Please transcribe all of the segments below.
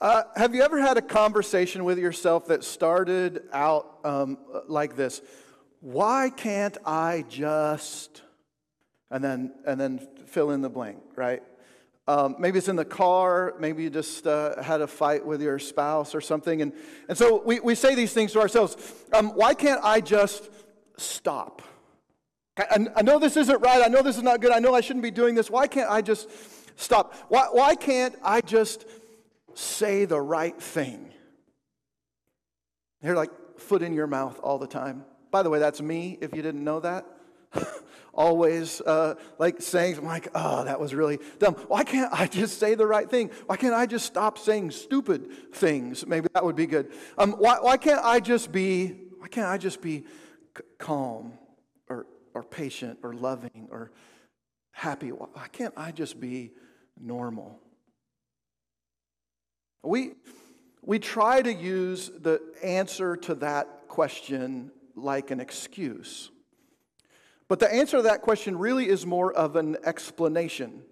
Uh, have you ever had a conversation with yourself that started out um, like this? Why can't I just, and then and then fill in the blank, right? Um, maybe it's in the car. Maybe you just uh, had a fight with your spouse or something, and and so we we say these things to ourselves. Um, why can't I just stop? I, I know this isn't right. I know this is not good. I know I shouldn't be doing this. Why can't I just stop? Why why can't I just say the right thing. They're like foot in your mouth all the time. By the way, that's me, if you didn't know that. Always uh, like saying, I'm like, oh, that was really dumb. Why can't I just say the right thing? Why can't I just stop saying stupid things? Maybe that would be good. Um, why, why can't I just be, why can't I just be c- calm or, or patient or loving or happy? Why can't I just be normal? We, we try to use the answer to that question like an excuse. But the answer to that question really is more of an explanation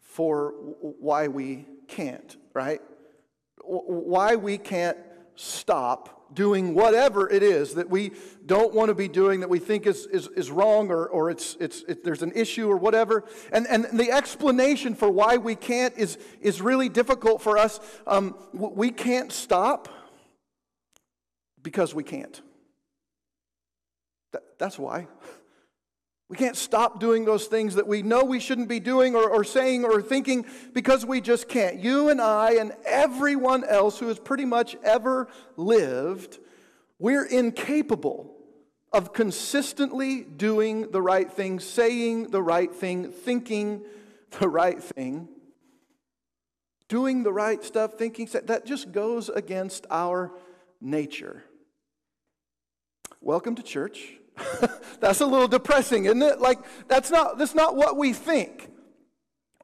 for why we can't, right? Why we can't stop doing whatever it is that we don't want to be doing that we think is, is, is wrong or, or it's, it's, it, there's an issue or whatever. And, and the explanation for why we can't is, is really difficult for us. Um, we can't stop because we can't. That, that's why. We can't stop doing those things that we know we shouldn't be doing or, or, saying or thinking because we just can't. You and I and everyone else who has pretty much ever lived, we're incapable of consistently doing the right thing, saying the right thing, thinking the right thing, doing the right stuff, thinking that just goes against our nature. Welcome to church. that's a little depressing, isn't it? Like, that's not, that's not what we think.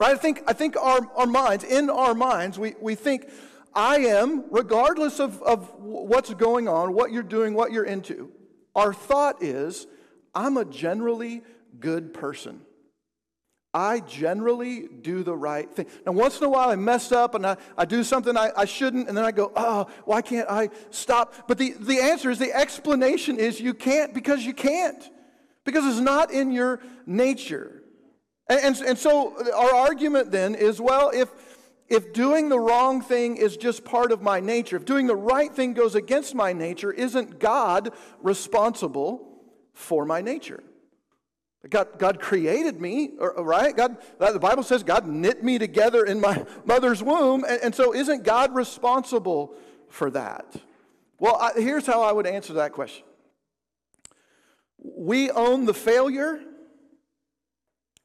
Right? I think, I think our, our minds, in our minds, we, we think, I am, regardless of, of what's going on, what you're doing, what you're into, our thought is, I'm a generally good person. I generally do the right thing. Now, once in a while, I mess up and I, I do something I, I shouldn't, and then I go, oh, why can't I stop? But the, the answer is the explanation is you can't because you can't, because it's not in your nature. And, and, and so our argument then is well, if, if doing the wrong thing is just part of my nature, if doing the right thing goes against my nature, isn't God responsible for my nature? God, God created me, right? God, the Bible says God knit me together in my mother's womb. And, and so, isn't God responsible for that? Well, I, here's how I would answer that question We own the failure,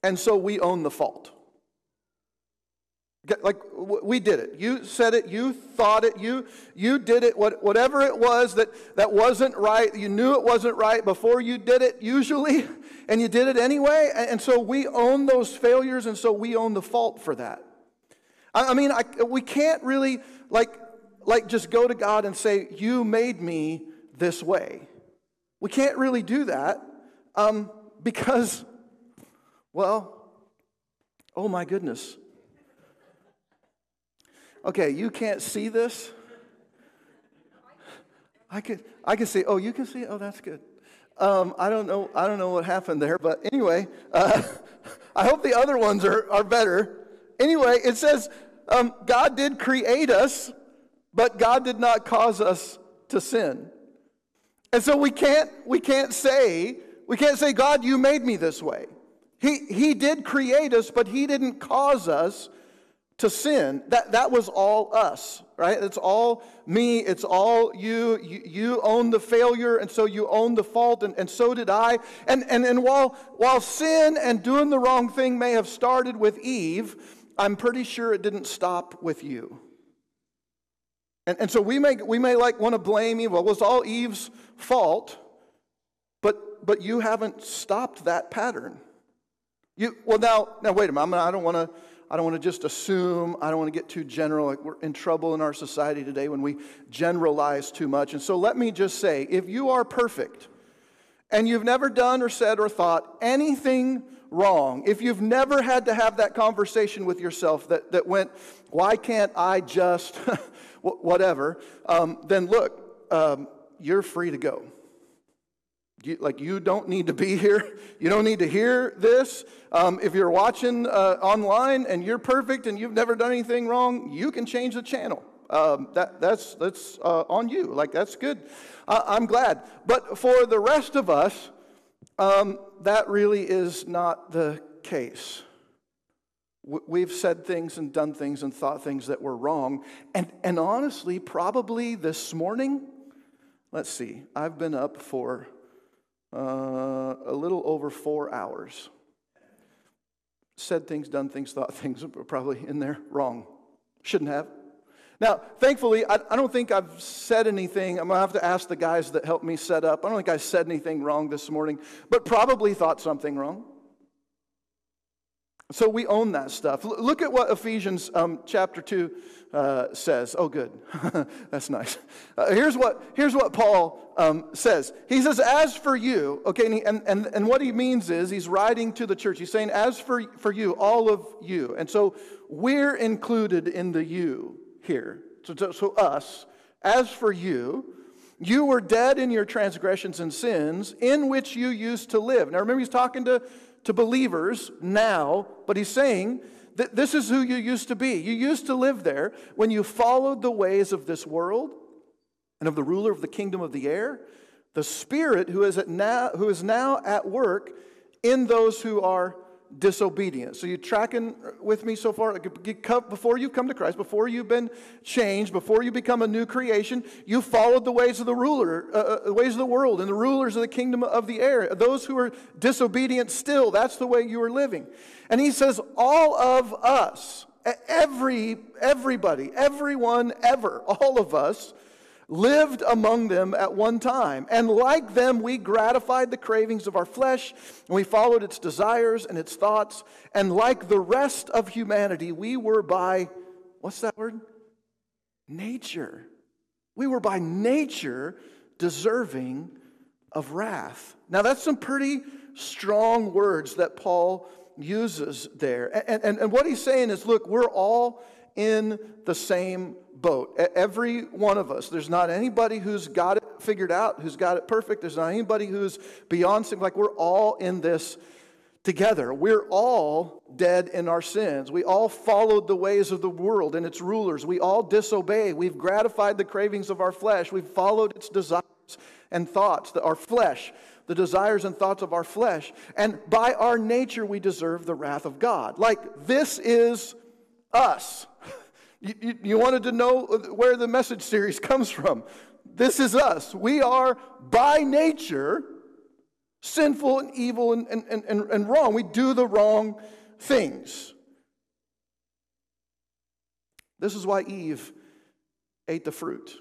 and so we own the fault. Like we did it. You said it, you thought it, you, you did it, what, whatever it was that, that wasn't right, you knew it wasn't right before you did it, usually, and you did it anyway. And so we own those failures, and so we own the fault for that. I, I mean, I, we can't really, like, like, just go to God and say, You made me this way. We can't really do that um, because, well, oh my goodness Okay, you can't see this. I could, I can see. Oh, you can see. Oh, that's good. Um, I don't know. I don't know what happened there, but anyway, uh, I hope the other ones are, are better. Anyway, it says um, God did create us, but God did not cause us to sin. And so we can't we can't say we can't say God, you made me this way. He he did create us, but He didn't cause us to sin, that, that was all us, right? It's all me, it's all you. You, you own the failure, and so you own the fault, and, and so did I. And, and, and while, while sin and doing the wrong thing may have started with Eve, I'm pretty sure it didn't stop with you. And, and so we may, we may like want to blame Eve. Well, it was all Eve's fault, but, but you haven't stopped that pattern. You, well, now, now wait a minute. I don't want to I don't want to just assume. I don't want to get too general. Like we're in trouble in our society today when we generalize too much. And so let me just say if you are perfect and you've never done or said or thought anything wrong, if you've never had to have that conversation with yourself that, that went, why can't I just whatever, um, then look, um, you're free to go. You, like, you don't need to be here. You don't need to hear this. Um, if you're watching uh, online and you're perfect and you've never done anything wrong, you can change the channel. Um, that, that's that's uh, on you. Like, that's good. Uh, I'm glad. But for the rest of us, um, that really is not the case. We've said things and done things and thought things that were wrong. And, and honestly, probably this morning, let's see, I've been up for uh, a little over four hours. Said things, done things, thought things, probably in there wrong. Shouldn't have. Now, thankfully, I, I, don't think I've said anything. I'm going to have to ask the guys that helped me set up. I don't think I said anything wrong this morning, but probably thought something wrong. So we own that stuff. L- look at what Ephesians um, chapter 2 uh, says. Oh, good. That's nice. Uh, here's, what, here's what Paul um, says. He says, As for you, okay, and, he, and, and, and what he means is he's writing to the church. He's saying, As for, for you, all of you. And so we're included in the you here. So, so us, as for you, you were dead in your transgressions and sins in which you used to live. Now remember, he's talking to, to believers now, but he's saying that this is who you used to be. You used to live there when you followed the ways of this world and of the ruler of the kingdom of the air, the spirit who is, now, who is now at work in those who are disobedience. So you tracking with me so far? Before you come to Christ, before you've been changed, before you become a new creation, you followed the ways of the ruler, uh, uh, the ways of the world, and the rulers of the kingdom of the air. Those who are disobedient still, that's the way you are living. And he says, all of us, every everybody, everyone ever, all of us lived among them at one time. And like them, we gratified the cravings of our flesh, and we followed its desires and its thoughts. And like the rest of humanity, we were by, what's that word? Nature. We were by nature deserving of wrath. Now, that's some pretty strong words that Paul uses there. And, and, and what he's saying is look, we're all in the same boat. Every one of us. There's not anybody who's got it figured out, who's got it perfect. There's not anybody who's beyond sin. Like we're all in this together. We're all dead in our sins. We all followed the ways of the world and its rulers. We all disobey. We've gratified the cravings of our flesh. We've followed its desires and thoughts, our flesh, the desires and thoughts of our flesh. And by our nature, we deserve the wrath of God. Like this is us. You, you, you, wanted to know where the message series comes from. This is us. We are by nature sinful and evil and, and, and, and wrong. We do the wrong things. This is why Eve ate the fruit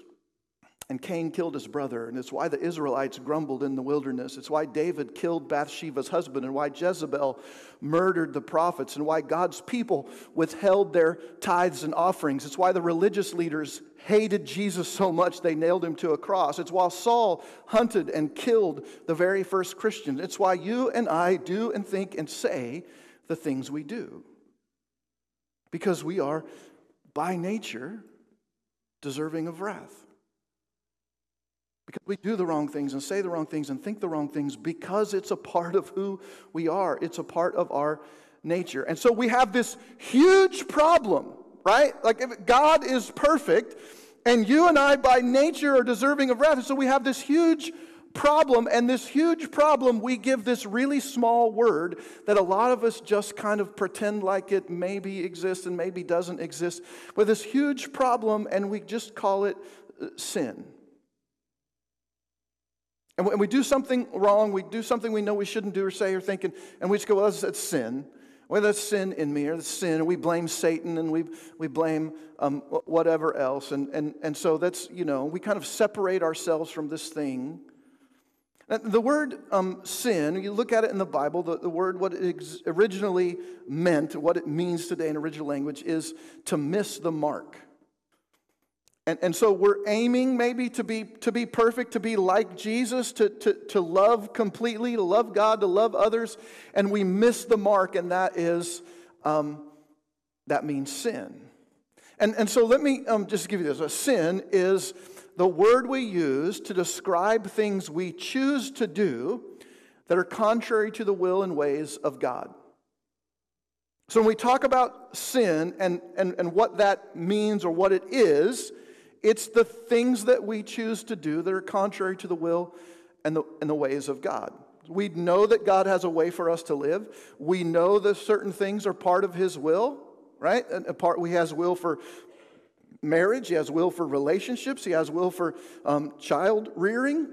and Cain killed his brother. And it's why the Israelites grumbled in the wilderness. It's why David killed Bathsheba's husband, and why Jezebel murdered the prophets, and why God's people withheld their tithes and offerings. It's why the religious leaders hated Jesus so much they nailed him to a cross. It's why Saul hunted and killed the very first Christian. It's why you and I do and think and say the things we do. Because we are, by nature, deserving of wrath. Because we do the wrong things and say the wrong things and think the wrong things because it's a part of who we are. It's a part of our nature. And so we have this huge problem, right? Like if God is perfect and you and I by nature are deserving of wrath. And so we have this huge problem, and this huge problem, we give this really small word that a lot of us just kind of pretend like it maybe exists and maybe doesn't exist. With this huge problem, and we just call it uh, sin. And when we do something wrong, we do something we know we shouldn't do or say or think, and, and we just go, well, that's, sin. Well, that's sin in me, or that's sin, and we blame Satan, and we, we blame um, whatever else. And, and, and so that's, you know, we kind of separate ourselves from this thing. The word um, sin, you look at it in the Bible, the, the word, what it originally meant, what it means today in original language, is to miss the mark. And, and so we're aiming maybe to be, to be perfect, to be like Jesus, to, to, to love completely, to love God, to love others, and we miss the mark, and that is, um, that means sin. And, and so let me um, just give you this. A sin is the word we use to describe things we choose to do that are contrary to the will and ways of God. So when we talk about sin and, and, and what that means or what it is, it's the things that we choose to do that are contrary to the will and the, and the ways of God. We know that God has a way for us to live. We know that certain things are part of His will, right? And a part, He has will for marriage, He has will for relationships, He has will for um, child rearing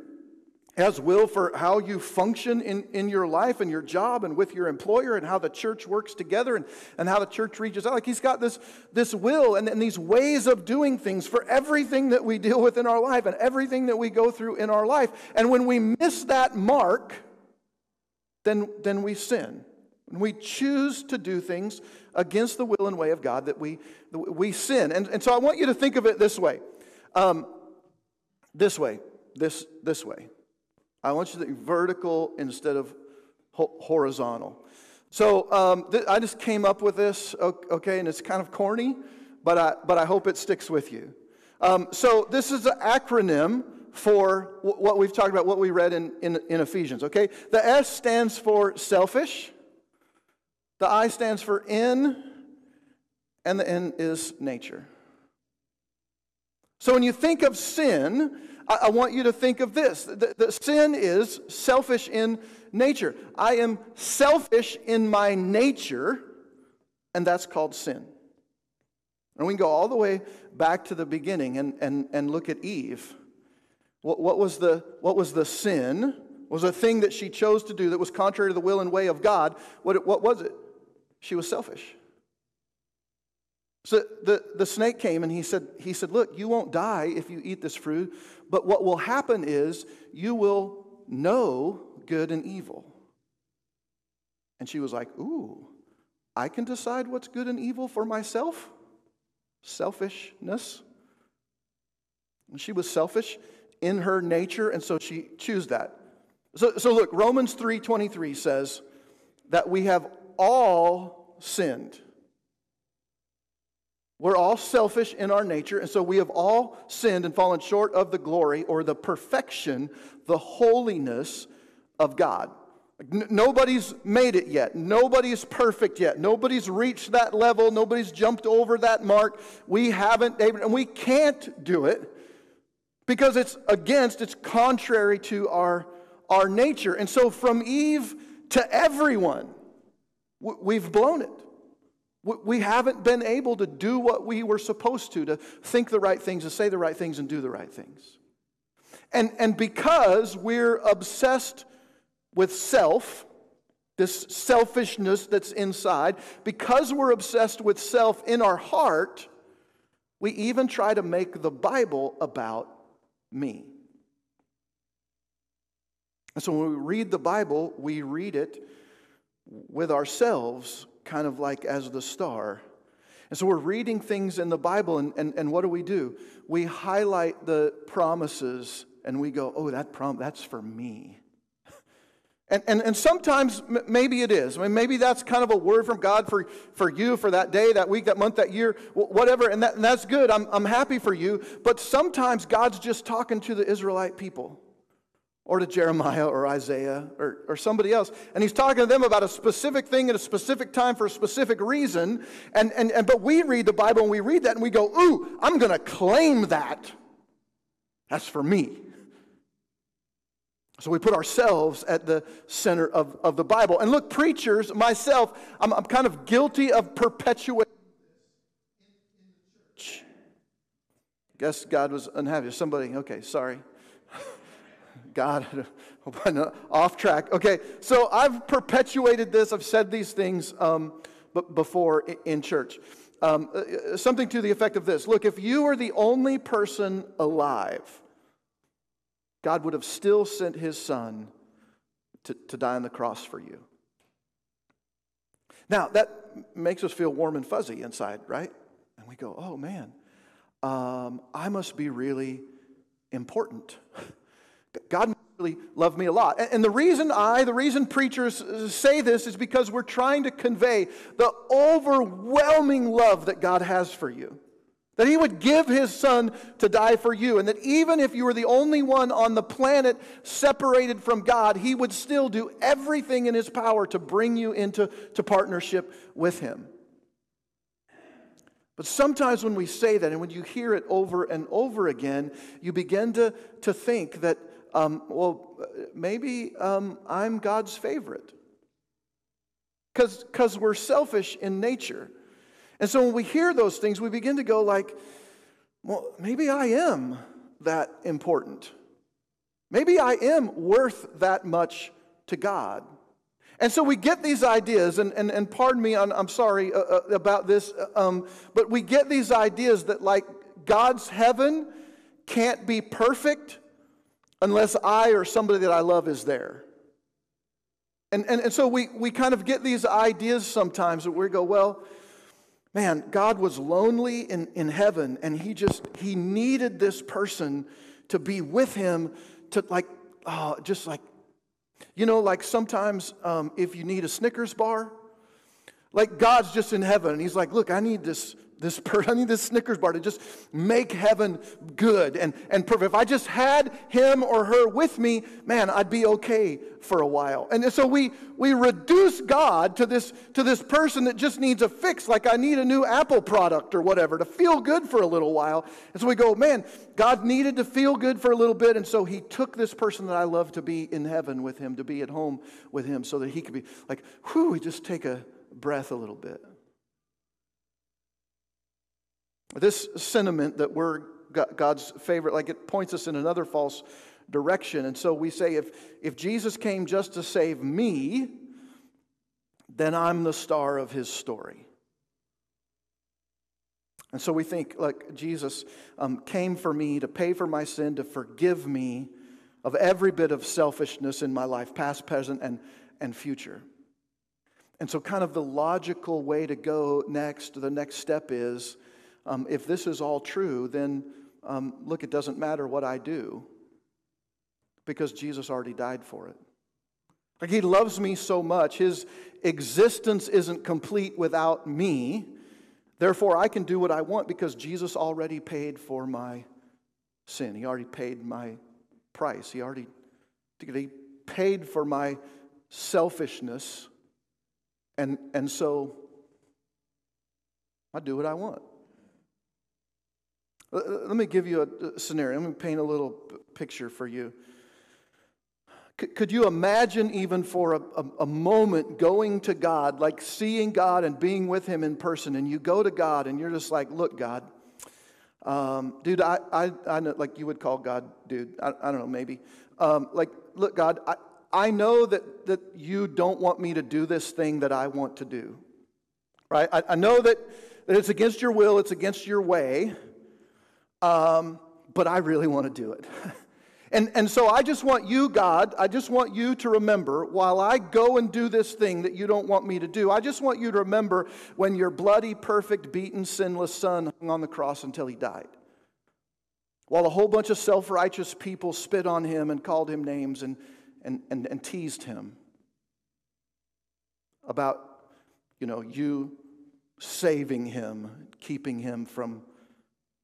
has will for how you function in, in your life and your job and with your employer and how the church works together and, and how the church reaches out. Like he's got this, this will and, and these ways of doing things for everything that we deal with in our life and everything that we go through in our life. And when we miss that mark, then, then we sin. When we choose to do things against the will and way of God, that we, we sin. And, and so I want you to think of it this way. Um, this way, this, this way. I want you to think vertical instead of horizontal. So um, th- I just came up with this, okay, and it's kind of corny, but I, but I hope it sticks with you. Um, so this is an acronym for w- what we've talked about, what we read in, in, in Ephesians, okay? The S stands for selfish, the I stands for in, and the N is nature. So when you think of sin, I, I want you to think of this the, the sin is selfish in nature. I am selfish in my nature, and that's called sin. And we can go all the way back to the beginning and, and, and look at Eve. What, what, was the, what was the sin? Was a thing that she chose to do that was contrary to the will and way of God. What, what was it? She was selfish. So the, the snake came and he said, he said, Look, you won't die if you eat this fruit, but what will happen is you will know good and evil. And she was like, Ooh, I can decide what's good and evil for myself? Selfishness. And she was selfish in her nature, and so she chose that. So, so look, Romans 3:23 says that we have all sinned. We're all selfish in our nature, and so we have all sinned and fallen short of the glory or the perfection, the holiness of God. Nobody's made it yet. Nobody's perfect yet. Nobody's reached that level. Nobody's jumped over that mark. We haven't, and we can't do it because it's against, it's contrary to our, our nature. And so from Eve to everyone, we've blown it. We haven't been able to do what we were supposed to, to think the right things, to say the right things, and do the right things. And, and because we're obsessed with self, this selfishness that's inside, because we're obsessed with self in our heart, we even try to make the Bible about me. And so when we read the Bible, we read it with ourselves kind of like as the star. And so we're reading things in the Bible, and, and, and what do we do? We highlight the promises and we go, oh, that prom- that's for me. And, and, and sometimes m- maybe it is. I mean, maybe that's kind of a word from God for, for you for that day, that week, that month, that year, whatever, and, that, and that's good. I'm, I'm happy for you. But sometimes God's just talking to the Israelite people or to Jeremiah or Isaiah or, or somebody else. And he's talking to them about a specific thing at a specific time for a specific reason. And, and, and but we read the Bible and we read that and we go, ooh, I'm going to claim that. That's for me. So we put ourselves at the center of, of the Bible. And look, preachers, myself, I'm, I'm kind of guilty of perpetuating Guess God was unhappy. Somebody, okay, sorry. God, off track. Okay, so I've perpetuated this. I've said these things um, before in church. Um, uh, uh, something to the effect of this Look, if you were the only person alive, God would have still sent his son to, to die on the cross for you. Now, that makes us feel warm and fuzzy inside, right? And we go, oh man, um, I must be really important. God really loved me a lot. And the reason I, the reason preachers uh, say this is because we're trying to convey the overwhelming love that God has for you. That he would give his son to die for you, and that even if you were the only one on the planet separated from God, he would still do everything in his power to bring you into to partnership with him. But sometimes when we say that and when you hear it over and over again, you begin to, to think that, um, well, maybe um, I'm God's favorite. Because we're selfish in nature. And so when we hear those things, we begin to go like, well, maybe I am that important. Maybe I am worth that much to God. And so we get these ideas, and, and, and pardon me, I'm, I'm sorry uh, uh, about this, uh, um, but we get these ideas that, like, God's heaven can't be perfect unless I or somebody that I love is there. And, and, and so we, we kind of get these ideas sometimes that we go, well, man, God was lonely in, in heaven and he just, he needed this person to be with him to like, oh, just like, you know, like sometimes um, if you need a Snickers bar, like God's just in heaven and he's like, look, I need this this I need this Snickers bar to just make heaven good and, and perfect. If I just had him or her with me, man, I'd be okay for a while. And so we, we reduce God to this, to this person that just needs a fix, like I need a new Apple product or whatever to feel good for a little while. And so we go, man, God needed to feel good for a little bit. And so he took this person that I love to be in heaven with him, to be at home with him, so that he could be like, whew, we just take a breath a little bit. This sentiment that we're God's favorite, like it points us in another false direction. And so we say, if, if Jesus came just to save me, then I'm the star of his story. And so we think, like, Jesus um, came for me to pay for my sin, to forgive me of every bit of selfishness in my life, past, present, and, and future. And so, kind of the logical way to go next, the next step is um, if this is all true, then um, look, it doesn't matter what I do because Jesus already died for it. Like he loves me so much, his existence isn't complete without me. Therefore, I can do what I want because Jesus already paid for my sin. He already paid my price. He already he paid for my selfishness. And, and so I do what I want. Let me give you a scenario. Let me paint a little picture for you. Could you imagine, even for a, a, a, moment, going to God, like seeing God and being with Him in person, and you go to God and you're just like, Look, God, um, dude, I, I, I know, like you would call God, dude, I, I don't know, maybe. Um, like, look, God, I, I know that, that you don't want me to do this thing that I want to do, right? I, I know that, that it's against your will, it's against your way um, but I really want to do it. and, and so I just want you, God, I just want you to remember while I go and do this thing that you don't want me to do, I just want you to remember when your bloody, perfect, beaten, sinless son hung on the cross until he died. While a whole bunch of self righteous people spit on him and called him names and, and, and, and teased him about, you know, you saving him, keeping him from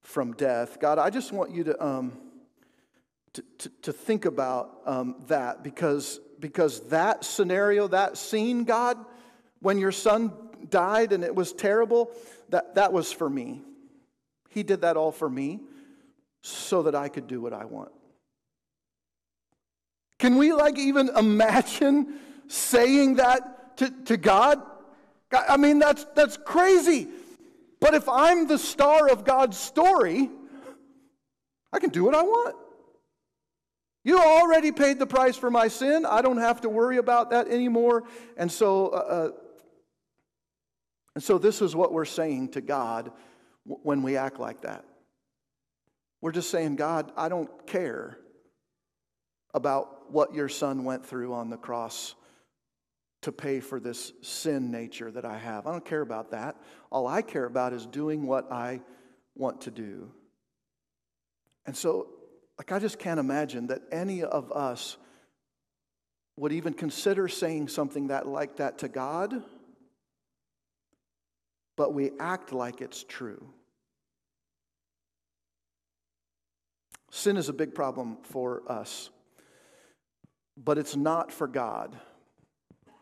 from death. God, I just want you to, um, to, to, to, think about um, that because, because that scenario, that scene, God, when your son died and it was terrible, that, that was for me. He did that all for me so that I could do what I want. Can we like even imagine saying that to, to God? I mean, that's, that's crazy. But if I'm the star of God's story, I can do what I want. You already paid the price for my sin. I don't have to worry about that anymore. And so, uh, uh and so this is what we're saying to God when we act like that. We're just saying, God, I don't care about what your son went through on the cross to pay for this sin nature that I have. I don't care about that. All I care about is doing what I want to do. And so, like, I just can't imagine that any of us would even consider saying something that like that to God, but we act like it's true. Sin is a big problem for us, but it's not for God.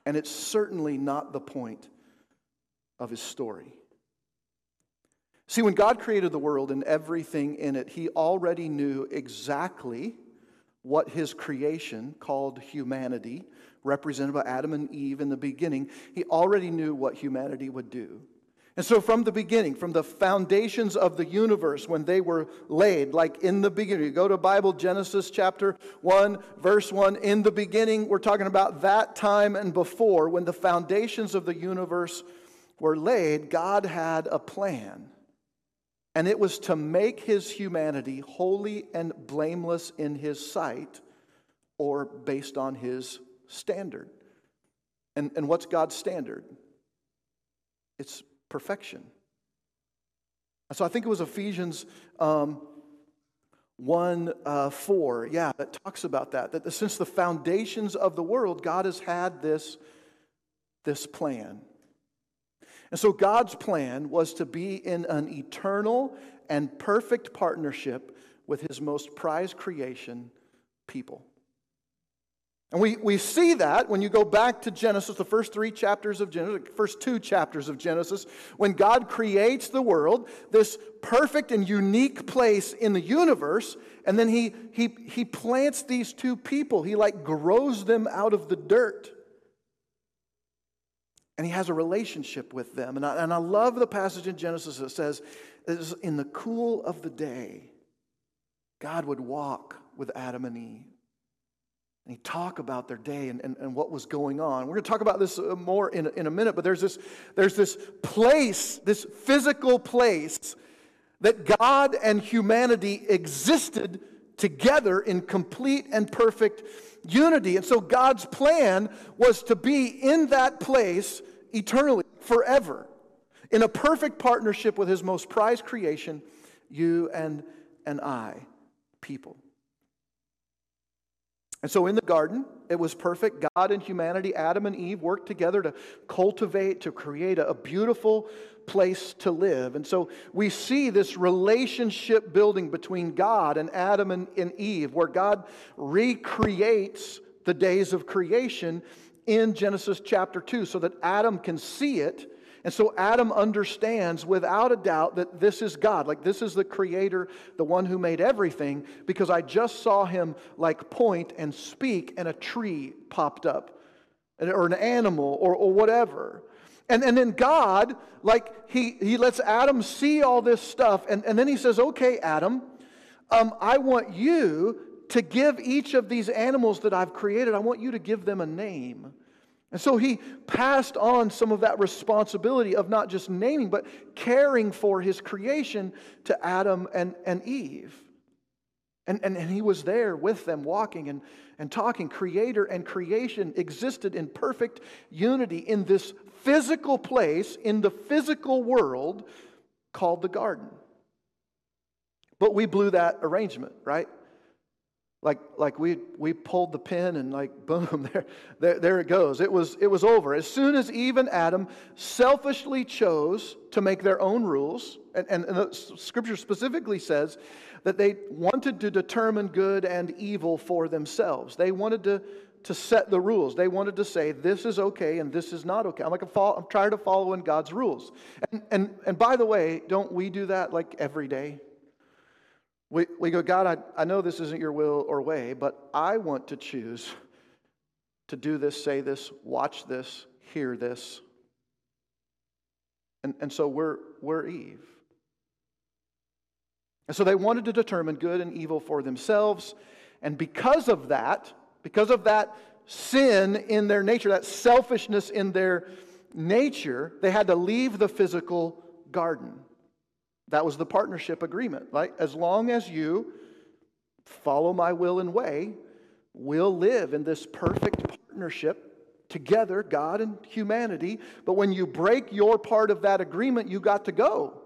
And it's certainly not the point of his story. See, when God created the world and everything in it, he already knew exactly what his creation, called humanity, represented by Adam and Eve in the beginning, he already knew what humanity would do. And so, from the beginning, from the foundations of the universe, when they were laid, like in the beginning, you go to Bible, Genesis chapter 1, verse 1, in the beginning, we're talking about that time and before, when the foundations of the universe were laid, God had a plan. And it was to make his humanity holy and blameless in his sight or based on his standard. And, and what's God's standard? It's perfection. So I think it was Ephesians um, 1 uh, 4, yeah, that talks about that. That since the foundations of the world, God has had this, this plan. And so God's plan was to be in an eternal and perfect partnership with his most prized creation, people. And we, we see that when you go back to Genesis, the first three chapters of Genesis, first two chapters of Genesis, when God creates the world, this perfect and unique place in the universe, and then he, he, he plants these two people. He like grows them out of the dirt. And he has a relationship with them. And I, and I love the passage in Genesis that says, in the cool of the day, God would walk with Adam and Eve. And he talk about their day and, and, and what was going on. We're going to talk about this uh, more in, in a minute, but there's this, there's this place, this physical place that God and humanity existed together in complete and perfect unity. And so God's plan was to be in that place eternally, forever, in a perfect partnership with his most prized creation, you and, and I, people. And so in the garden, it was perfect. God and humanity, Adam and Eve, worked together to cultivate, to create a, beautiful place to live. And so we see this relationship building between God and Adam and, and Eve, where God recreates the days of creation in Genesis chapter 2 so that Adam can see it and so Adam understands without a doubt that this is God. Like this is the creator, the one who made everything, because I just saw him like point and speak, and a tree popped up, or an animal, or, or whatever. And, and then God, like, he, he lets Adam see all this stuff, and, and then he says, Okay, Adam, um, I want you to give each of these animals that I've created, I want you to give them a name. And so he passed on some of that responsibility of not just naming, but caring for his creation to Adam and, and Eve. And, and, and he was there with them, walking and, and talking. Creator and creation existed in perfect unity in this physical place, in the physical world called the garden. But we blew that arrangement, right? Like like we we pulled the pin and like boom there, there there it goes. It was it was over. As soon as eve and adam selfishly chose to make their own rules and, and, and scripture specifically says that they wanted to determine good and evil for themselves. They wanted to to set the rules. They wanted to say this is okay and this is not okay. I'm like follow, i'm trying to follow in god's rules. And and and by the way don't we do that like every day we, we go, God, I, I know this isn't your will or way, but I want to choose to do this, say this, watch this, hear this. And, and so we're, we're Eve. And so they wanted to determine good and evil for themselves. And because of that, because of that sin in their nature, that selfishness in their nature, they had to leave the physical garden. That was the partnership agreement, right? As long as you follow my will and way, we'll live in this perfect partnership together, God and humanity. But when you break your part of that agreement, you got to go.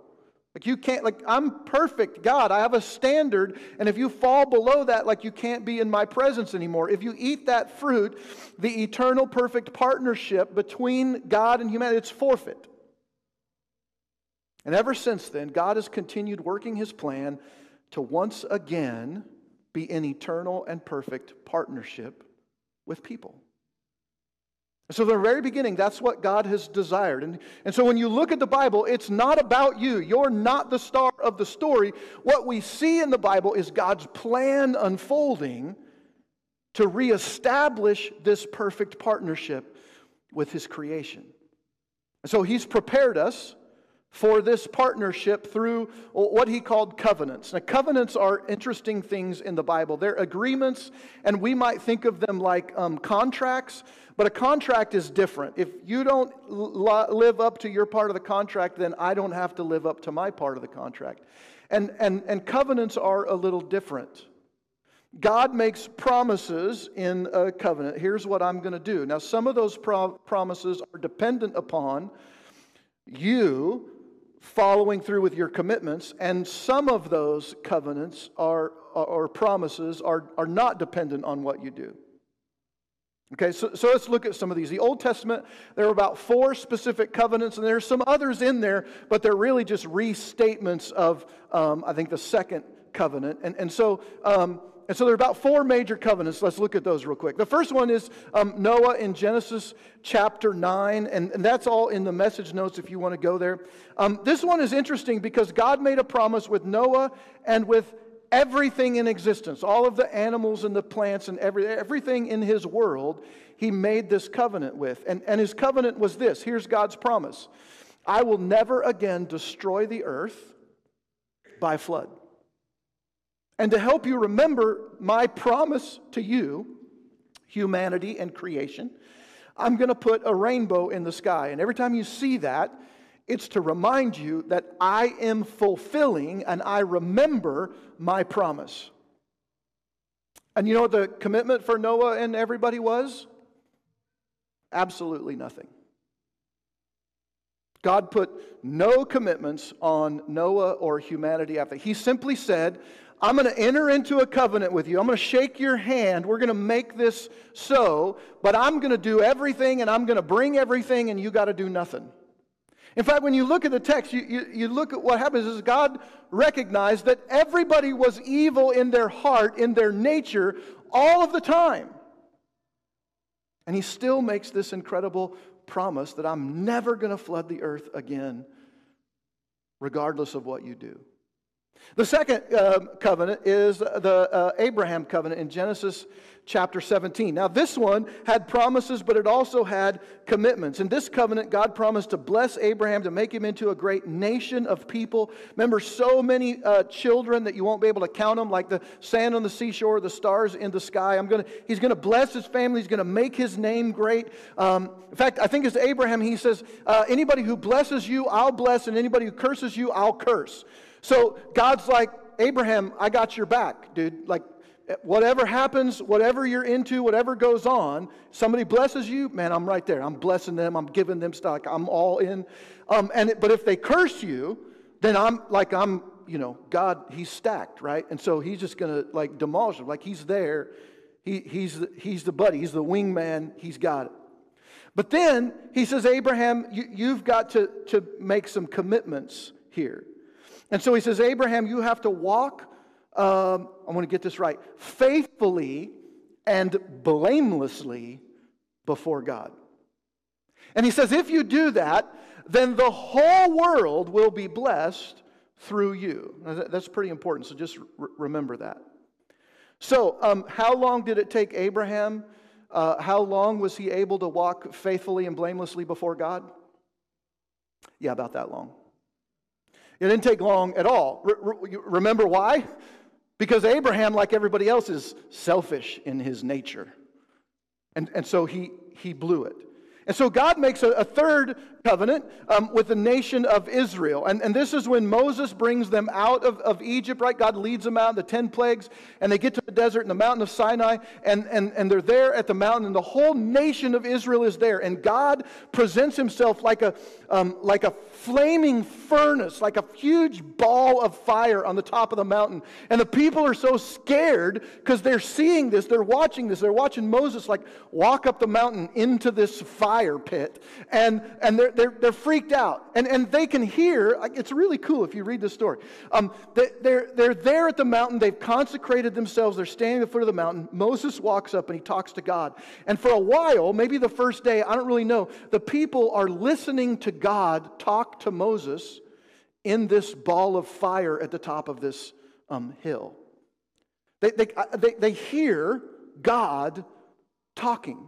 Like you can't, like I'm perfect, God. I have a standard. And if you fall below that, like you can't be in my presence anymore. If you eat that fruit, the eternal perfect partnership between God and humanity, it's forfeit. And ever since then, God has continued working his plan to once again be in eternal and perfect partnership with people. So, from the very beginning, that's what God has desired. And, and so, when you look at the Bible, it's not about you. You're not the star of the story. What we see in the Bible is God's plan unfolding to reestablish this perfect partnership with His creation. And So, He's prepared us for this partnership through what he called covenants. Now, covenants are interesting things in the Bible. They're agreements, and we might think of them like um, contracts, but a contract is different. If you don't live up to your part of the contract, then I don't have to live up to my part of the contract. And, and, and covenants are a little different. God makes promises in a covenant. Here's what I'm going to do. Now, some of those pro- promises are dependent upon you following through with your commitments, and some of those covenants are, or promises are, are not dependent on what you do. Okay, so, so let's look at some of these. The Old Testament, there are about four specific covenants, and there's some others in there, but they're really just restatements of, um, I think, the second covenant. And, and so um, and so there are about four major covenants. Let's look at those real quick. The first one is um, Noah in Genesis chapter 9, and, and, that's all in the message notes if you want to go there. Um, this one is interesting because God made a promise with Noah and with everything in existence, all of the animals and the plants and every, everything in his world, he made this covenant with. And, and his covenant was this here's God's promise I will never again destroy the earth by flood. And to help you remember my promise to you, humanity and creation, I'm going to put a rainbow in the sky. And every time you see that, it's to remind you that I am fulfilling and I remember my promise. And you know what the commitment for Noah and everybody was? Absolutely nothing. God put no commitments on Noah or humanity after. He simply said, I'm going to enter into a covenant with you. I'm going to shake your hand. We're going to make this so, but I'm going to do everything and I'm going to bring everything and you got to do nothing. In fact, when you look at the text, you, you, you, look at what happens is God recognized that everybody was evil in their heart, in their nature, all of the time. And he still makes this incredible promise that I'm never going to flood the earth again, regardless of what you do. The second uh, covenant is the uh, Abraham covenant in Genesis chapter 17. Now, this one had promises, but it also had commitments. In this covenant, God promised to bless Abraham, to make him into a great nation of people. Remember, so many uh, children that you won't be able to count them, like the sand on the seashore, the stars in the sky. I'm gonna, he's going to bless his family, he's going to make his name great. Um, in fact, I think it's Abraham, he says, uh, Anybody who blesses you, I'll bless, and anybody who curses you, I'll curse. So God's like, Abraham, I got your back, dude. Like, whatever happens, whatever you're into, whatever goes on, somebody blesses you, man, I'm right there. I'm blessing them. I'm giving them stock. I'm all in. Um, and but if they curse you, then I'm like I'm, you know, God. He's stacked, right? And so he's just gonna like demolish them. Like he's there. He, he's the, he's the buddy. He's the wingman. He's got it. But then he says, Abraham, you, you've got to, to make some commitments here. And so he says, Abraham, you have to walk, um, I want to get this right, faithfully and blamelessly before God. And he says, if you do that, then the whole world will be blessed through you. That's pretty important, so just remember that. So, um, how long did it take Abraham? Uh, how long was he able to walk faithfully and blamelessly before God? Yeah, about that long. It didn't take long at all. Re- remember why? Because Abraham, like everybody else, is selfish in his nature. And, and so he, he blew it. And so God makes a, a third covenant um, with the nation of Israel. And, and this is when Moses brings them out of, of Egypt, right? God leads them out, the 10 plagues, and they get to the desert and the mountain of Sinai, and, and, and they're there at the mountain, and the whole nation of Israel is there. And God presents himself like a, um, like a flaming furnace, like a huge ball of fire on the top of the mountain. And the people are so scared because they're seeing this, they're watching this, they're watching Moses like walk up the mountain into this fire pit. And, and they're, they're, they're freaked out. And, and they can hear, it's really cool if you read the story. Um, they, they're, they're there at the mountain, they've consecrated themselves, they're standing at the foot of the mountain. Moses walks up and he talks to God. And for a while, maybe the first day, I don't really know, the people are listening to God talk to Moses in this ball of fire at the top of this um, hill. They, they, uh, they, they hear God talking.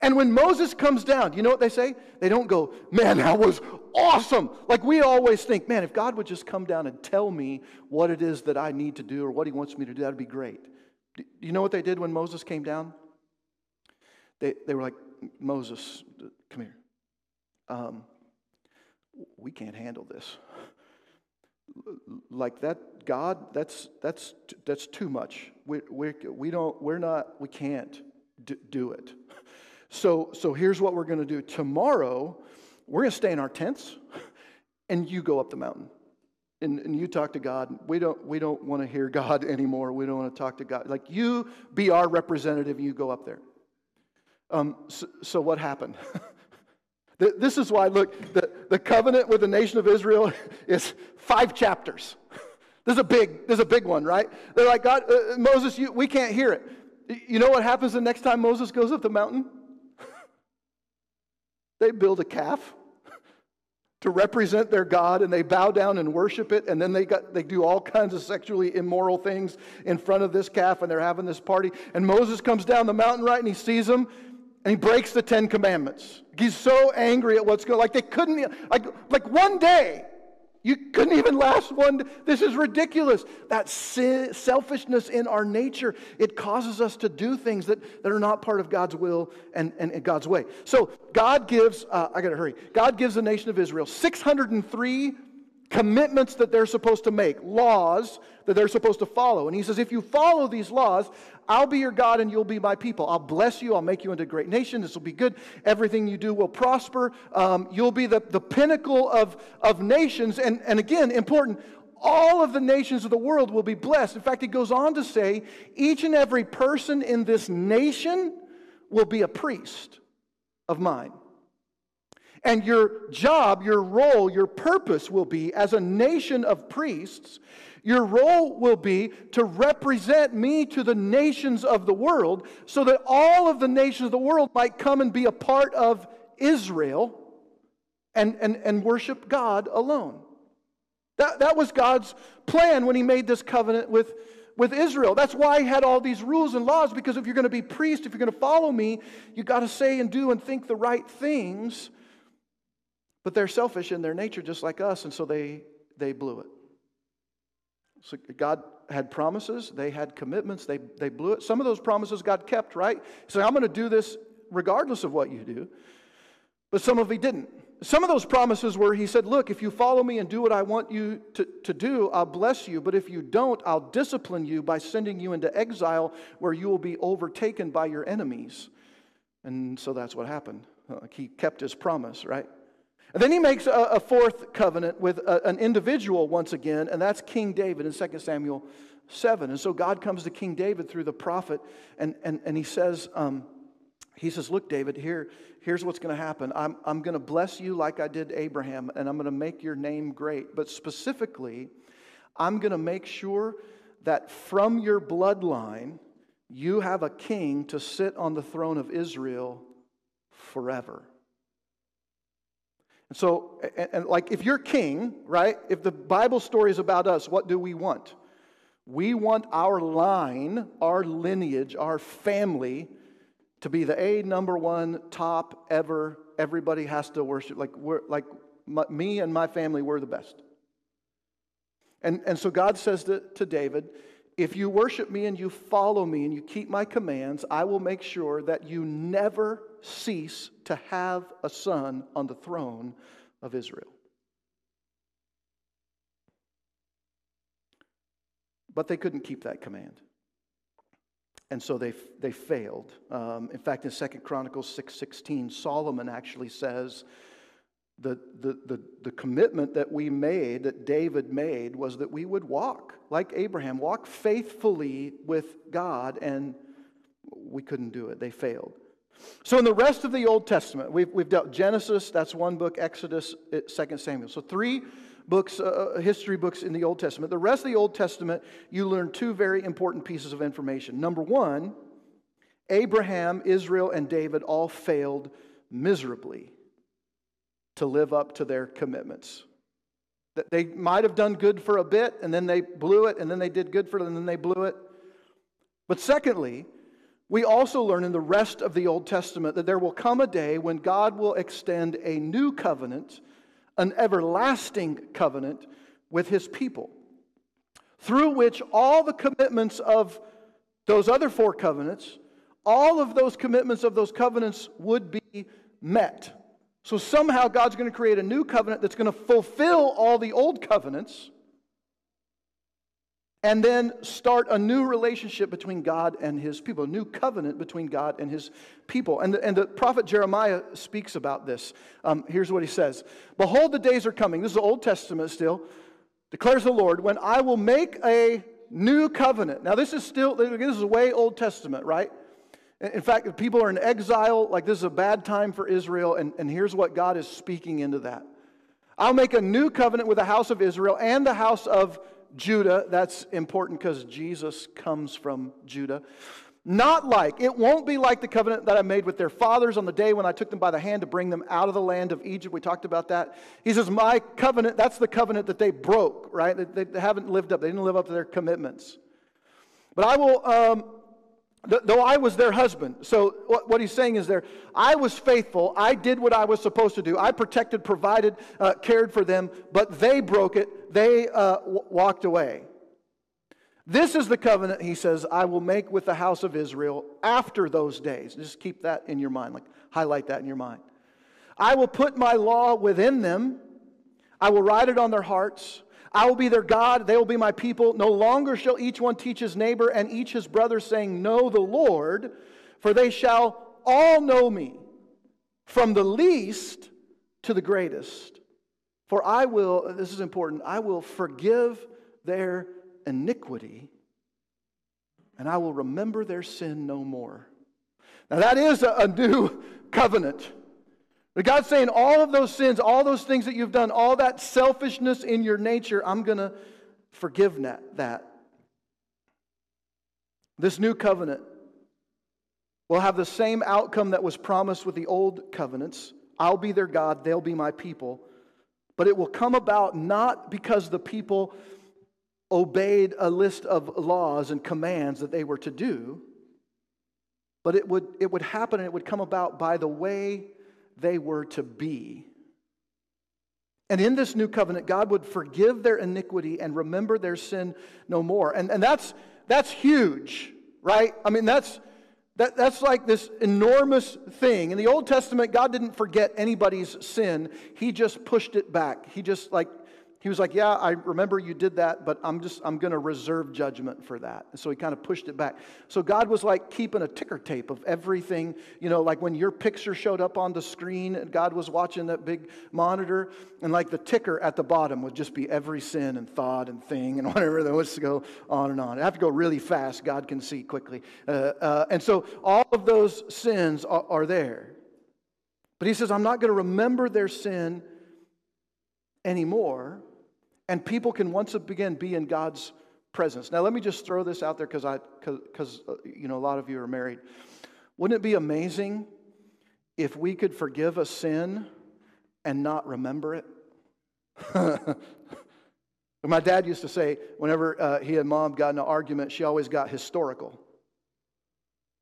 And when Moses comes down, you know what they say? They don't go, man, that was awesome. Like we always think, man, if God would just come down and tell me what it is that I need to do or what he wants me to do, that'd be great. Do you know what they did when Moses came down? They, they were like, Moses, come here. Um, we can't handle this. Like that, God, that's, that's, that's too much. We, we, we don't, we're not, we can't do it. So, so here's what we're going to do. Tomorrow, we're going to stay in our tents, and you go up the mountain. And, and you talk to God. We don't, we don't want to hear God anymore. We don't want to talk to God. Like, you be our representative, you go up there. Um, so, so what happened? This is why, look, the, the covenant with the nation of Israel is five chapters. This is a big, this is a big one, right? They're like, God, uh, uh, Moses, you, we can't hear it. You know what happens the next time Moses goes up the mountain? They build a calf to represent their God and they bow down and worship it and then they got they do all kinds of sexually immoral things in front of this calf and they're having this party and Moses comes down the mountain right and he sees them and he breaks the Ten Commandments. He's so angry at what's going like they couldn't like like one day you couldn't even last one. This is ridiculous. That selfishness in our nature, it causes us to do things that, that are not part of God's will and, and, and God's way. So God gives, uh, I got to hurry. God gives the nation of Israel 603 commitments that they're supposed to make, laws that they're supposed to follow. And he says, if you follow these laws, I'll be your God and you'll be my people. I'll bless you. I'll make you into a great nation. This will be good. Everything you do will prosper. Um, you'll be the, the pinnacle of, of nations. And, and again, important, all of the nations of the world will be blessed. In fact, he goes on to say, each and every person in this nation will be a priest of mine. And your job, your role, your purpose will be as a nation of priests, your role will be to represent me to the nations of the world so that all of the nations of the world might come and be a part of Israel and, and, and worship God alone. That, that was God's plan when He made this covenant with, with Israel. That's why He had all these rules and laws, because if you're going to be priest, if you're going to follow me, you've got to say and do and think the right things but they're selfish in their nature, just like us, and so they, they blew it. So God had promises, they had commitments, they, they blew it. Some of those promises God kept, right? Said, I'm going to do this regardless of what you do. But some of He didn't. Some of those promises were, He said, Look, if you follow me and do what I want you to, to do, I'll bless you. But if you don't, I'll discipline you by sending you into exile where you will be overtaken by your enemies. And so that's what happened. He kept His promise, right? And then he makes a, a fourth covenant with a, an individual once again, and that's King David in 2 Samuel 7. And so God comes to King David through the prophet, and, and, and he says, um, he says, Look, David, here, here's what's going to happen. I'm, I'm going to bless you like I did Abraham, and I'm going to make your name great. But specifically, I'm going to make sure that from your bloodline, you have a king to sit on the throne of Israel forever. And so, and, and, like if you're king, right? If the Bible story is about us, what do we want? We want our line, our lineage, our family to be the A number one top ever. Everybody has to worship. Like, we're, like my, me and my family, we're the best. And, and so God says to, to David, If you worship me and you follow me and you keep my commands, I will make sure that you never cease to have a son on the throne of Israel. But they couldn't keep that command. And so they, they failed. Um, in fact, in Second Chronicles 6.16, Solomon actually says the, the, the, the commitment that we made, that David made, was that we would walk like Abraham, walk faithfully with God, and we couldn't do it. They failed. So, in the rest of the Old Testament, we've, we've dealt Genesis, that's one book, Exodus, Second Samuel. So, three books, uh, uh, history books in the Old Testament. The rest of the Old Testament, you learn two very important pieces of information. Number one, Abraham, Israel, and David all failed miserably to live up to their commitments. That they might have done good for a bit and then they blew it, and then they did good for it and then they blew it. But secondly, we also learn in the rest of the Old Testament that there will come a day when God will extend a new covenant, an everlasting covenant with his people, through which all the commitments of those other four covenants, all of those commitments of those covenants would be met. So somehow God's going to create a new covenant that's going to fulfill all the old covenants and then start a new relationship between God and his people, a new covenant between God and his people. And the, and the prophet Jeremiah speaks about this. Um, here's what he says Behold, the days are coming. This is the Old Testament still, declares the Lord, when I will make a new covenant. Now, this is still, this is way Old Testament, right? In fact, if people are in exile, like this is a bad time for Israel, and, and here's what God is speaking into that. I'll make a new covenant with the house of Israel and the house of Judah. That's important because Jesus comes from Judah. Not like, it won't be like the covenant that I made with their fathers on the day when I took them by the hand to bring them out of the land of Egypt. We talked about that. He says, My covenant, that's the covenant that they broke, right? They, they haven't lived up, they didn't live up to their commitments. But I will um, though I was their husband. So, what he's saying is there, I was faithful. I did what I was supposed to do. I protected, provided, uh, cared for them, but they broke it. They uh, w- walked away. This is the covenant, he says, I will make with the house of Israel after those days. Just keep that in your mind, like highlight that in your mind. I will put my law within them, I will write it on their hearts. I will be their God, they will be my people. No longer shall each one teach his neighbor and each his brother, saying, Know the Lord, for they shall all know me, from the least to the greatest. For I will, this is important, I will forgive their iniquity, and I will remember their sin no more. Now, that is a, a new covenant. But God's saying all of those sins, all those things that you've done, all that selfishness in your nature, I'm going to forgive that. This new covenant will have the same outcome that was promised with the old covenants. I'll be their God, they'll be my people. But it will come about not because the people obeyed a list of laws and commands that they were to do, but it would, it would happen and it would come about by the way they were to be. And in this new covenant, God would forgive their iniquity and remember their sin no more. And, and that's, that's huge, right? I mean, that's, that, that's like this enormous thing. In the Old Testament, God didn't forget anybody's sin, He just pushed it back. He just like he was like, Yeah, I remember you did that, but I'm just, I'm going to reserve judgment for that. And so he kind of pushed it back. So God was like keeping a ticker tape of everything, you know, like when your picture showed up on the screen and God was watching that big monitor, and like the ticker at the bottom would just be every sin and thought and thing and whatever that was to go on and on. I have to go really fast, God can see quickly. Uh, uh, and so all of those sins are, are there. But he says, I'm not going to remember their sin anymore and people can once again be in God's presence. Now, let me just throw this out there because I, because uh, you know, a lot of you are married. Wouldn't it be amazing if we could forgive a sin and not remember it? My dad used to say, whenever uh, he and mom got in an argument, she always got historical.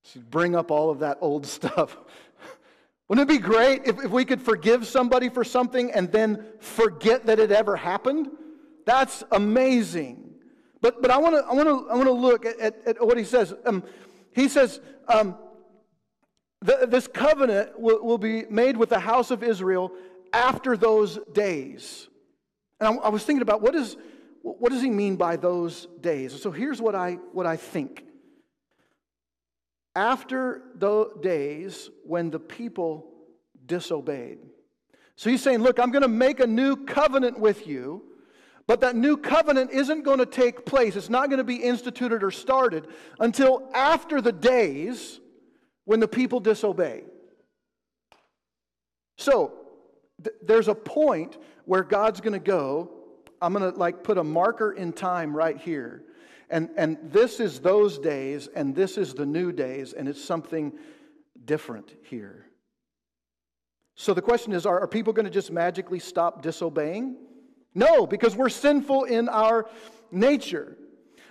She'd bring up all of that old stuff. Wouldn't it be great if, if we could forgive somebody for something and then forget that it ever happened? That's amazing. But, but I want to I wanna, I wanna look at, at, at what he says. Um, he says, um, the, this covenant will, will be made with the house of Israel after those days. And I, I was thinking about what, is, what does he mean by those days? So here's what I, what I think. After the days when the people disobeyed. So he's saying, Look, I'm going to make a new covenant with you, but that new covenant isn't going to take place. It's not going to be instituted or started until after the days when the people disobey. So th- there's a point where God's going to go. I'm going to like put a marker in time right here. And, and this is those days, and this is the new days, and it's something different here. So the question is are, are people going to just magically stop disobeying? No, because we're sinful in our nature.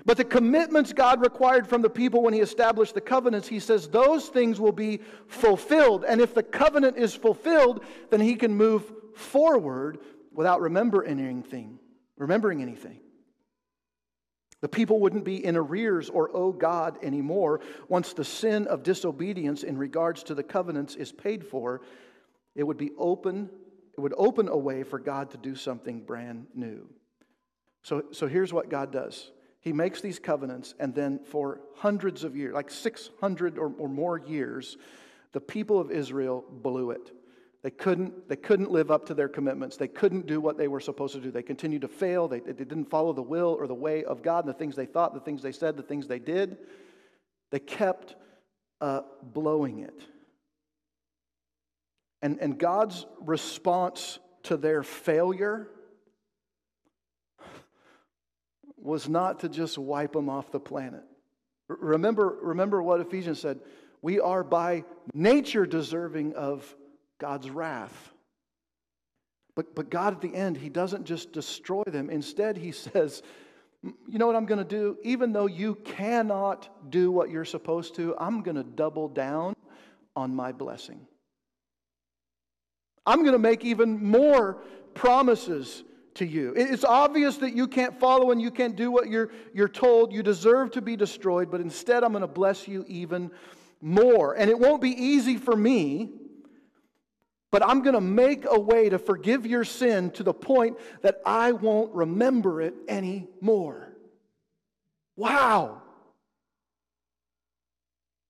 But the commitments God required from the people when He established the covenants, He says those things will be fulfilled. And if the covenant is fulfilled, then He can move forward without remembering anything. Remembering anything. The people wouldn't be in arrears or owe God anymore once the sin of disobedience in regards to the covenants is paid for it would be open, it would open a way for God to do something brand new. So, so here's what God does. He makes these covenants, and then for hundreds of years, like 600 or, or more years, the people of Israel blew it. They couldn't, they couldn't live up to their commitments. They couldn't do what they were supposed to do. They continued to fail. They, they didn't follow the will or the way of God, the things they thought, the things they said, the things they did. They kept uh, blowing it. And, and God's response to their failure was not to just wipe them off the planet. Remember, remember what Ephesians said we are by nature deserving of God's wrath. But, but God, at the end, He doesn't just destroy them. Instead, He says, You know what I'm going to do? Even though you cannot do what you're supposed to, I'm going to double down on my blessing. I'm going to make even more promises to you. It's obvious that you can't follow and you can't do what you're, you're told. You deserve to be destroyed, but instead I'm going to bless you even more. And it won't be easy for me, but I'm going to make a way to forgive your sin to the point that I won't remember it anymore. Wow.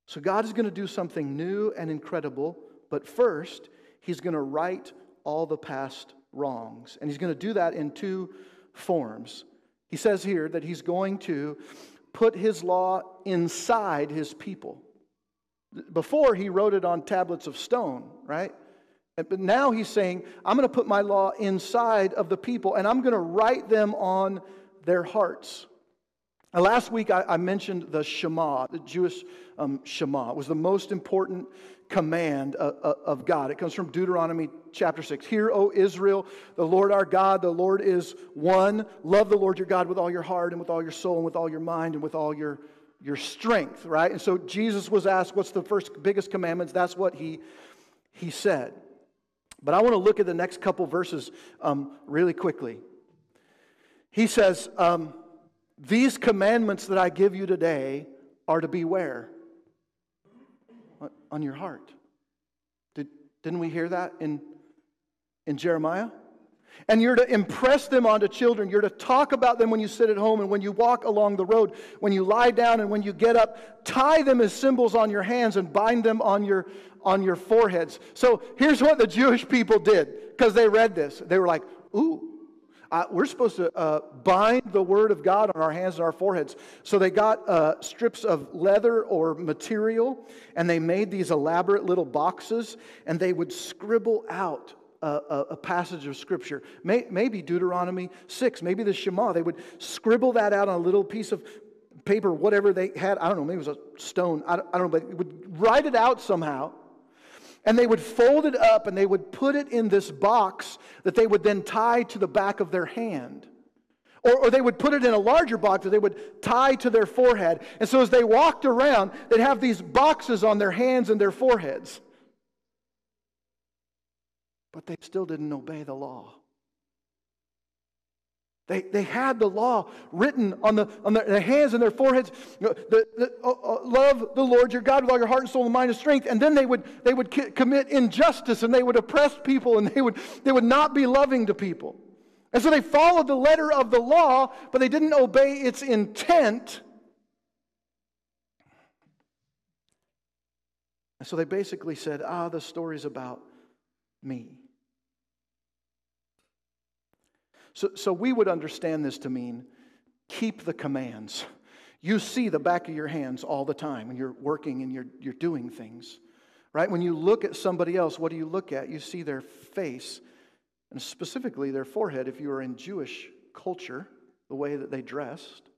So God is going to do something new and incredible, but first, he's going to right all the past wrongs. And he's going to do that in two forms. He says here that he's going to put his law inside his people. Before, he wrote it on tablets of stone, right? But now he's saying, I'm going to put my law inside of the people and I'm going to write them on their hearts. last week I, I, mentioned the Shema, the Jewish um, Shema. It was the most important command of God. It comes from Deuteronomy chapter 6. Hear, O Israel, the Lord our God, the Lord is one. Love the Lord your God with all your heart and with all your soul and with all your mind and with all your, your strength, right? And so Jesus was asked, What's the first biggest commandments? That's what he, he said. But I want to look at the next couple verses um, really quickly. He says, um, These commandments that I give you today are to beware on your heart. Did, didn't we hear that in, in Jeremiah? And you're to impress them onto children. You're to talk about them when you sit at home and when you walk along the road, when you lie down and when you get up. Tie them as symbols on your hands and bind them on your, on your foreheads. So here's what the Jewish people did because they read this. They were like, ooh, uh, we're supposed to uh, bind the word of God on our hands and our foreheads. So they got uh, strips of leather or material, and they made these elaborate little boxes, and they would scribble out a, a, a passage of Scripture. May, maybe Deuteronomy 6, maybe the Shema. They would scribble that out on a little piece of paper, whatever they had. I don't know, maybe it was a stone. I don't, I don't know, but would write it out somehow and they would fold it up and they would put it in this box that they would then tie to the back of their hand. Or, or, they would put it in a larger box that they would tie to their forehead. And so as they walked around, they'd have these boxes on their hands and their foreheads. But they still didn't obey the law. They, they had the law written on, the, on their, their hands and their foreheads. The, the, uh, uh, love the Lord your God with all your heart and soul and mind and strength. And then they would, they would commit injustice and they would oppress people and they would, they would not be loving to people. And so they followed the letter of the law, but they didn't obey its intent. And so they basically said, ah, the story's about me. So, so we would understand this to mean keep the commands. You see the back of your hands all the time when you're working and you're, you're doing things, right? When you look at somebody else, what do you look at? You see their face, and specifically their forehead. If you were in Jewish culture, the way that they dressed,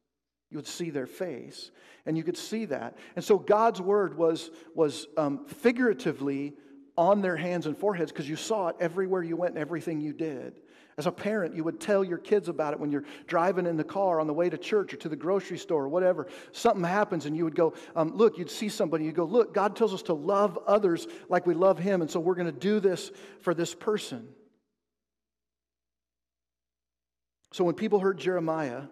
you would see their face, and you could see that. And so God's word was, was um, figuratively on their hands and foreheads because you saw it everywhere you went and everything you did. As a parent, you would tell your kids about it when you're driving in the car on the way to church or to the grocery store or whatever. Something happens and you would go, um, Look, you'd see somebody, you go, Look, God tells us to love others like we love Him, and so we're going to do this for this person. So when people heard Jeremiah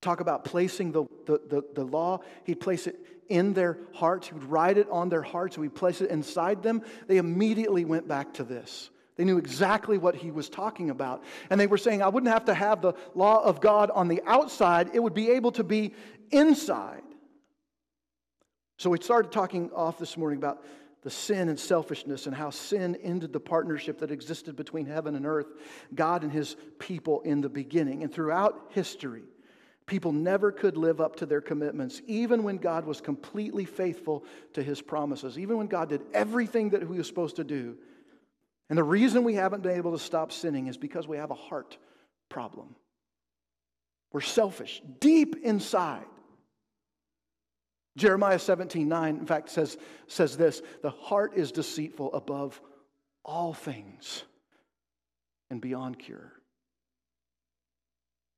talk about placing the, the, the, the law, he'd place it in their hearts, he would write it on their hearts, and we'd place it inside them, they immediately went back to this. They knew exactly what he was talking about. And they were saying, I wouldn't have to have the law of God on the outside, it would be able to be inside. So we started talking off this morning about the sin and selfishness and how sin ended the partnership that existed between heaven and earth, God and his people in the beginning. And throughout history, people never could live up to their commitments, even when God was completely faithful to his promises, even when God did everything that he was supposed to do. And the reason we haven't been able to stop sinning is because we have a heart problem. We're selfish deep inside. Jeremiah 17, 9, in fact, says, says this the heart is deceitful above all things and beyond cure.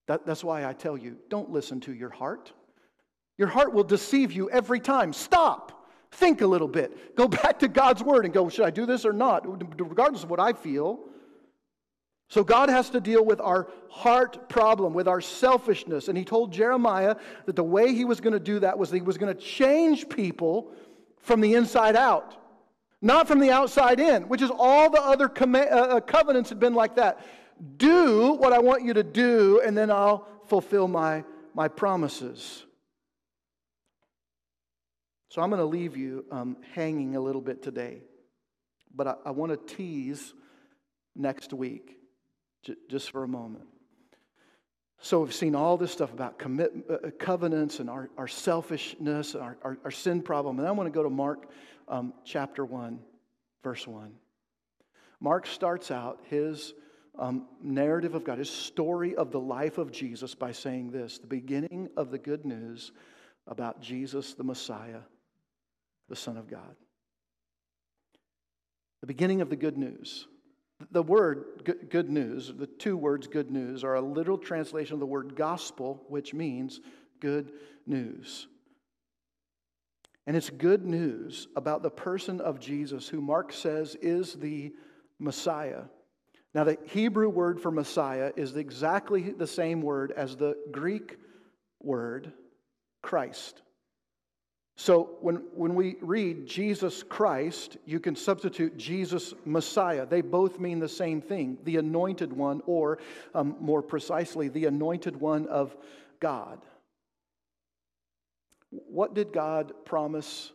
That, that's why I tell you don't listen to your heart. Your heart will deceive you every time. Stop. Think a little bit. Go back to God's word and go, should I do this or not? Regardless of what I feel. So God has to deal with our heart problem, with our selfishness. And he told Jeremiah that the way he was going to do that was he was going to change people from the inside out, not from the outside in, which is all the other com- uh, uh, covenants had been like that. Do what I want you to do, and then I'll fulfill my, my promises. So I'm going to leave you um, hanging a little bit today, but I, I want to tease next week j- just for a moment. So we've seen all this stuff about commit, uh, covenants and our, our selfishness, our, our, our, sin problem. And I want to go to Mark um, chapter 1, verse 1. Mark starts out his um, narrative of God, his story of the life of Jesus by saying this the beginning of the good news about Jesus the Messiah, the Son of God. The beginning of the good news. The word good news, the two words good news, are a literal translation of the word gospel, which means good news. And it's good news about the person of Jesus, who Mark says is the Messiah. Now, the Hebrew word for Messiah is exactly the same word as the Greek word Christ. So when, when we read Jesus Christ, you can substitute Jesus Messiah. They both mean the same thing the anointed one, or um, more precisely, the anointed one of God. What did God promise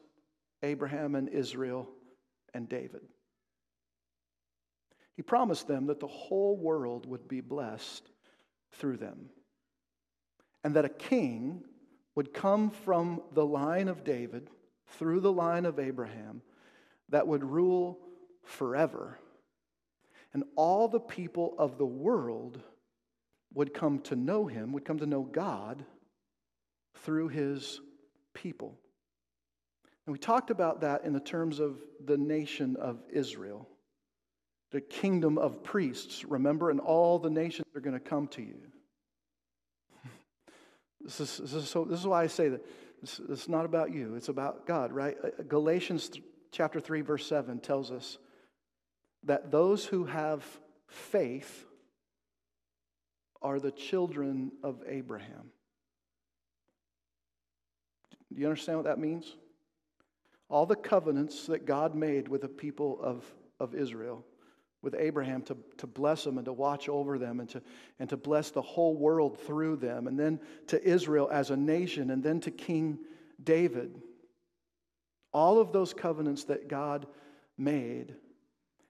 Abraham and Israel and David? He promised them that the whole world would be blessed through them, and that a king would come from the line of David through the line of Abraham that would rule forever. And all the people of the world would come to know him, would come to know God through his people. And we talked about that in the terms of the nation of Israel, the kingdom of priests, remember, and all the nations are going to come to you. This is, this is, so, this is why I say that it's, it's not about you, it's about God, right? Uh, Galatians chapter 3, verse 7 tells us that those who have faith are the children of Abraham. Do you understand what that means? All the covenants that God made with the people of, of Israel, with Abraham to, to bless them and to watch over them and to, and to bless the whole world through them, and then to Israel as a nation, and then to King David. All of those covenants that God made,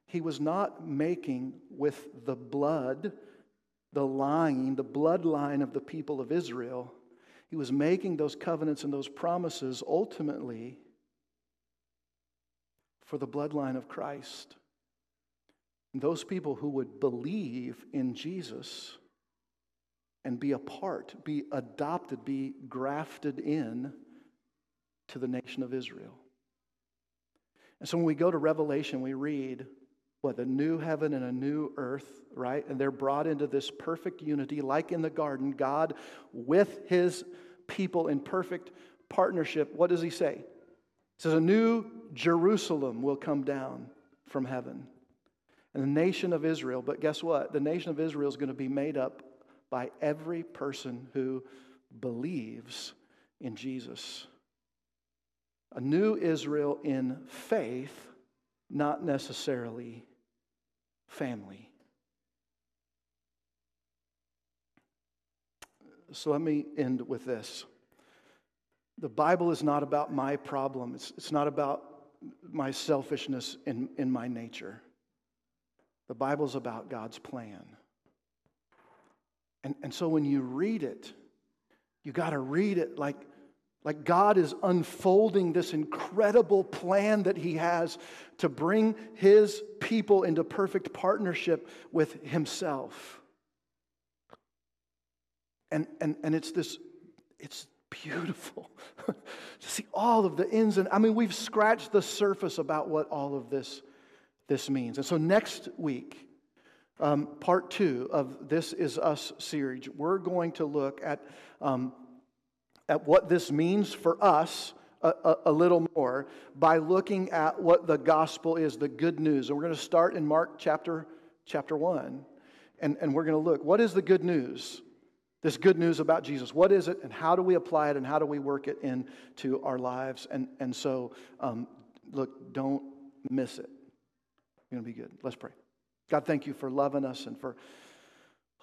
he was not making with the blood, the line, the bloodline of the people of Israel. He was making those covenants and those promises ultimately for the bloodline of Christ. Those people who would believe in Jesus and be a part, be adopted, be grafted in to the nation of Israel. And so when we go to Revelation, we read what a new heaven and a new earth, right? And they're brought into this perfect unity, like in the garden, God with his people in perfect partnership. What does he say? He says, A new Jerusalem will come down from heaven. And the nation of Israel, but guess what? The nation of Israel is going to be made up by every person who believes in Jesus. A new Israel in faith, not necessarily family. So let me end with this. The Bible is not about my problem, it's, it's not about my selfishness in, in my nature. The Bible is about God's plan. And, and so when you read it, you got to read it like like God is unfolding this incredible plan that He has to bring His people into perfect partnership with Himself. And, and, and it's this, it's beautiful to see all of the ins and I mean, we've scratched the surface about what all of this, this means. And so next week, um, part two of This Is Us series, we're going to look at um, at what this means for us a, a, a, little more by looking at what the gospel is, the good news. And we're going to start in Mark chapter, chapter 1. And, and we're going to look what is the good news? This good news about Jesus. What is it, and how do we apply it, and how do we work it into our lives? And, and so, um, look, don't miss it. It's going to be good. Let's pray. God, thank you for loving us and for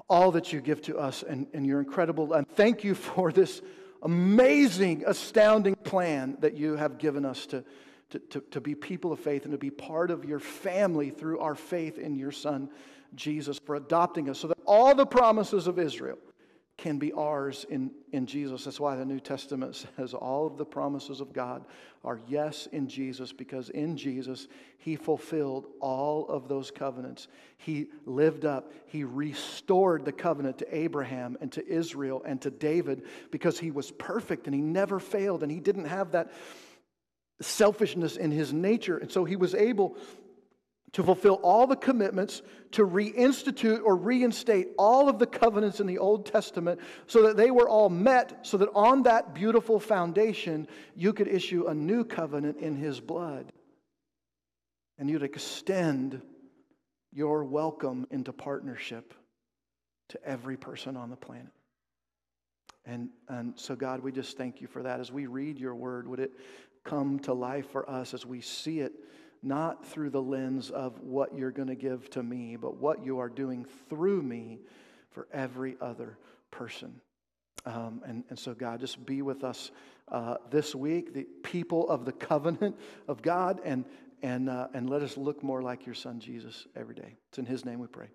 all that you give to us and, and you're incredible. And thank you for this amazing, astounding plan that you have given us to, to, to, to, be people of faith and to be part of your family through our faith in your Son, Jesus, for adopting us so that all the promises of Israel can be ours in, in Jesus. That's why the New Testament says all of the promises of God are yes in Jesus, because in Jesus, He fulfilled all of those covenants. He lived up, He restored the covenant to Abraham and to Israel and to David because He was perfect and He never failed and He didn't have that selfishness in His nature. And so He was able to fulfill all the commitments, to reinstitute or reinstate all of the covenants in the Old Testament so that they were all met, so that on that beautiful foundation, you could issue a new covenant in His blood. And you'd extend your welcome into partnership to every person on the planet. And, and so, God, we just thank you for that. As we read your word, would it come to life for us as we see it? Not through the lens of what you're going to give to me, but what you are doing through me for every other person. Um, and, and so, God, just be with us uh, this week, the people of the covenant of God, and, and, uh, and let us look more like your son Jesus every day. It's in his name we pray.